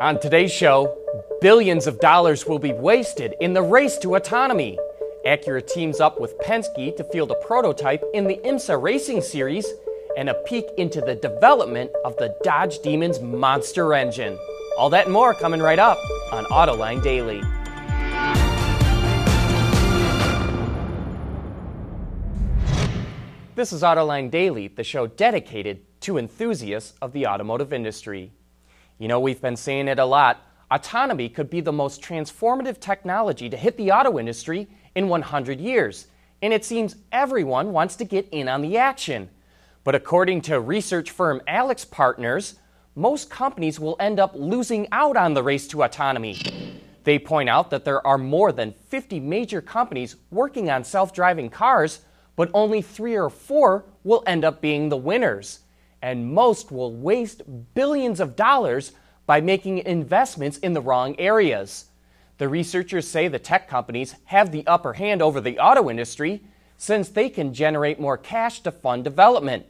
On today's show, billions of dollars will be wasted in the race to autonomy. Acura teams up with Penske to field a prototype in the IMSA Racing Series and a peek into the development of the Dodge Demon's monster engine. All that and more coming right up on Autoline Daily. This is Autoline Daily, the show dedicated to enthusiasts of the automotive industry. You know, we've been saying it a lot. Autonomy could be the most transformative technology to hit the auto industry in 100 years, and it seems everyone wants to get in on the action. But according to research firm AlixPartners, most companies will end up losing out on the race to autonomy. They point out that there are more than 50 major companies working on self driving cars, but only three or four will end up being the winners. And most will waste billions of dollars by making investments in the wrong areas. The researchers say the tech companies have the upper hand over the auto industry since they can generate more cash to fund development.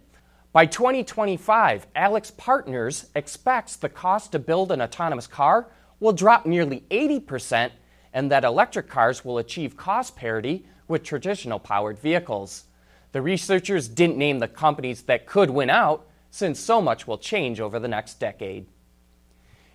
By 2025, AlixPartners expects the cost to build an autonomous car will drop nearly 80% and that electric cars will achieve cost parity with traditional powered vehicles. The researchers didn't name the companies that could win out since so much will change over the next decade.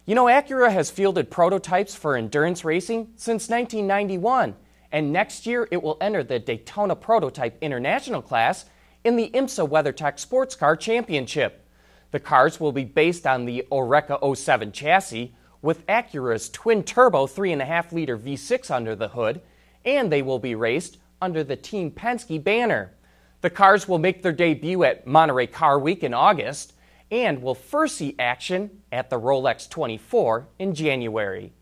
You know, Acura has fielded prototypes for endurance racing since 1991, and next year it will enter the Daytona Prototype International class in the IMSA WeatherTech Sports Car Championship. The cars will be based on the Oreca 07 chassis with Acura's twin turbo 3.5 liter V6 under the hood, and they will be raced under the Team Penske banner. The cars will make their debut at Monterey Car Week in August, and will first see action at the Rolex 24 in January.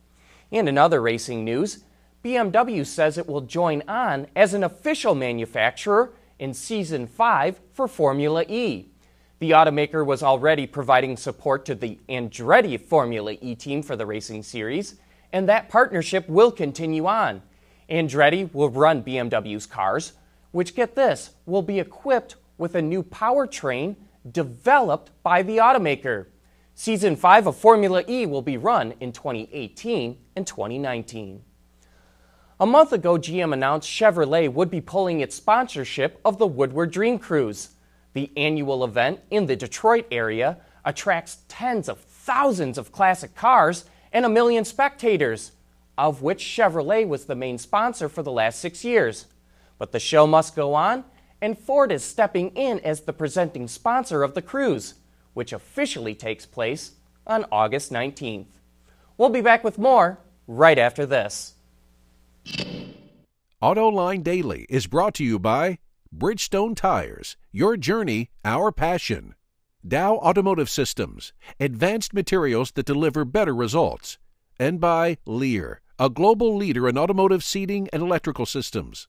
And in other racing news, BMW says it will join on as an official manufacturer in Season 5 for Formula E. The automaker was already providing support to the Andretti Formula E team for the racing series, and that partnership will continue on. Andretti will run BMW's cars, which, get this, will be equipped with a new powertrain developed by the automaker. Season 5 of Formula E will be run in 2018 and 2019. A month ago, GM announced Chevrolet would be pulling its sponsorship of the Woodward Dream Cruise. The annual event in the Detroit area attracts tens of thousands of classic cars and a million spectators, of which Chevrolet was the main sponsor for the last six years. But the show must go on, and Ford is stepping in as the presenting sponsor of the cruise, which officially takes place on August 19th. We'll be back with more right after this. AutoLine Daily is brought to you by Bridgestone Tires, your journey, our passion. Dow Automotive Systems, advanced materials that deliver better results. And by Lear, a global leader in automotive seating and electrical systems.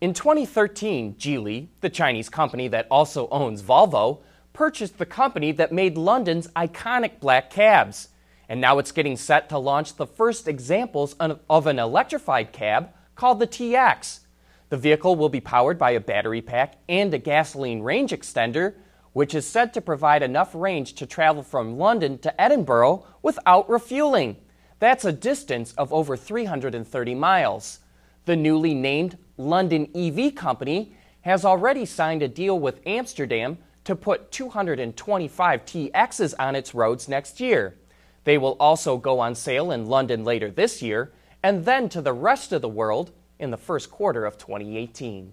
In 2013, Geely, the Chinese company that also owns Volvo, purchased the company that made London's iconic black cabs. And now it's getting set to launch the first examples of an electrified cab called the TX. The vehicle will be powered by a battery pack and a gasoline range extender, which is said to provide enough range to travel from London to Edinburgh without refueling. That's a distance of over 330 miles. The newly named London EV Company has already signed a deal with Amsterdam to put 225 TXs on its roads next year. They will also go on sale in London later this year and then to the rest of the world in the first quarter of 2018.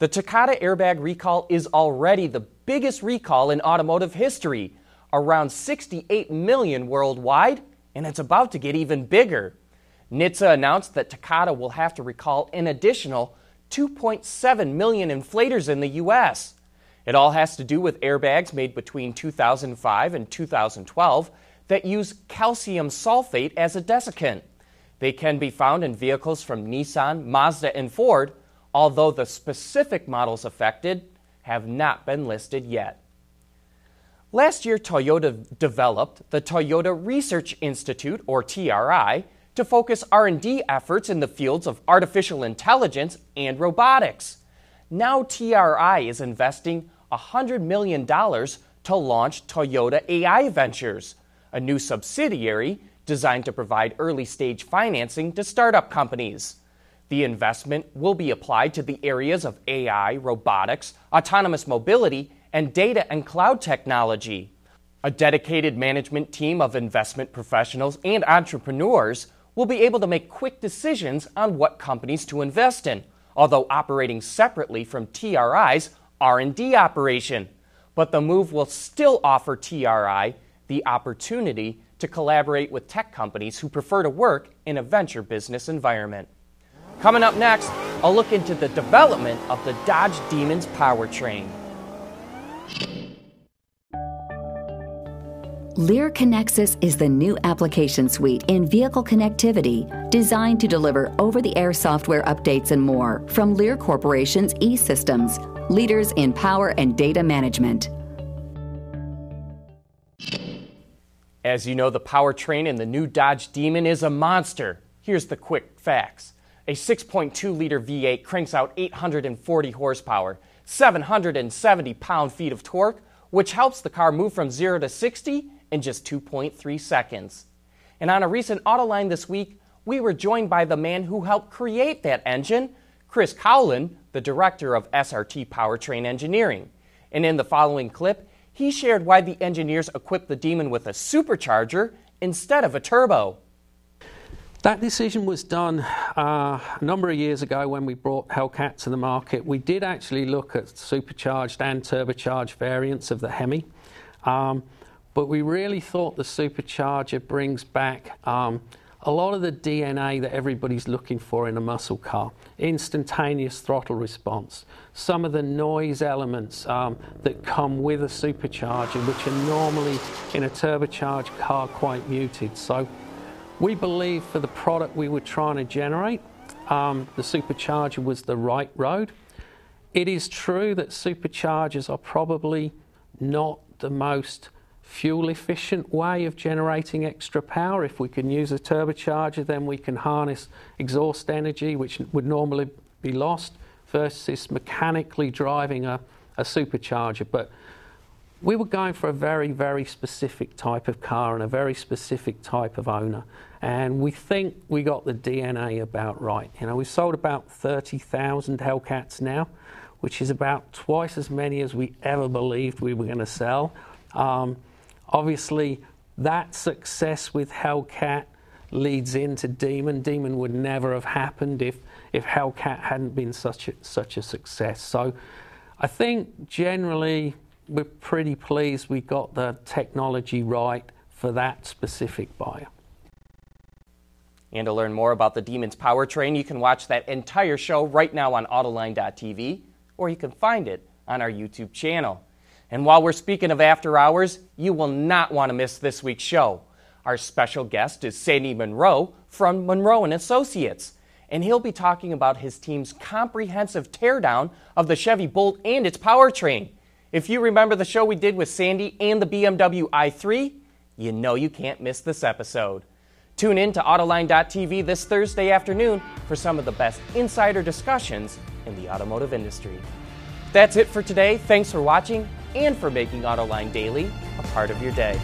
The Takata airbag recall is already the biggest recall in automotive history, around 68 million worldwide, and it's about to get even bigger. NHTSA announced that Takata will have to recall an additional 2.7 million inflators in the U.S. It all has to do with airbags made between 2005 and 2012 that use calcium sulfate as a desiccant. They can be found in vehicles from Nissan, Mazda, and Ford, although the specific models affected have not been listed yet. Last year, Toyota developed the Toyota Research Institute, or TRI, to focus R&D efforts in the fields of artificial intelligence and robotics. Now TRI is investing $100 million to launch Toyota AI Ventures. a new subsidiary designed to provide early stage financing to startup companies. The investment will be applied to the areas of AI, robotics, autonomous mobility, and data and cloud technology. A dedicated management team of investment professionals and entrepreneurs will be able to make quick decisions on what companies to invest in, although operating separately from TRI's R&D operation. But the move will still offer TRI the opportunity to collaborate with tech companies who prefer to work in a venture business environment. Coming up next, I'll look into the development of the Dodge Demons powertrain. Lear Connexus is the new application suite in vehicle connectivity designed to deliver over the air software updates and more from Lear Corporation's e systems, leaders in power and data management. As you know, the powertrain in the new Dodge Demon is a monster. Here's the quick facts a 6.2 liter V8 cranks out 840 horsepower, 770 pound feet of torque, which helps the car move from 0 to 60 in just 2.3 seconds. And on a recent Autoline this week, we were joined by the man who helped create that engine, Chris Cowland, the director of SRT Powertrain Engineering. And in the following clip, he shared why the engineers equipped the Demon with a supercharger instead of a turbo. That decision was done uh, a number of years ago when we brought Hellcat to the market. We did actually look at supercharged and turbocharged variants of the Hemi, um, but we really thought the supercharger brings back um, a lot of the DNA that everybody's looking for in a muscle car instantaneous throttle response, some of the noise elements um, that come with a supercharger, which are normally in a turbocharged car quite muted. So we believe for the product we were trying to generate, um, the supercharger was the right road. It is true that superchargers are probably not the most fuel efficient way of generating extra power. If we can use a turbocharger, then we can harness exhaust energy, which would normally be lost, versus mechanically driving a, a supercharger. But we were going for a very, very specific type of car and a very specific type of owner. And we think we got the DNA about right. You know, we've sold about 30,000 Hellcats now, which is about twice as many as we ever believed we were going to sell. Um, obviously, that success with Hellcat leads into Demon. Demon would never have happened if, if Hellcat hadn't been such a, such a success. So I think generally we're pretty pleased we got the technology right for that specific buyer. And to learn more about the Demon's powertrain, you can watch that entire show right now on Autoline.tv, or you can find it on our YouTube channel. And while we're speaking of after hours, you will not want to miss this week's show. Our special guest is Sandy Munro from Munro and Associates, and he'll be talking about his team's comprehensive teardown of the Chevy Bolt and its powertrain. If you remember the show we did with Sandy and the BMW i3, you know you can't miss this episode. Tune in to Autoline.tv this Thursday afternoon for some of the best insider discussions in the automotive industry. That's it for today. Thanks for watching and for making Autoline Daily a part of your day.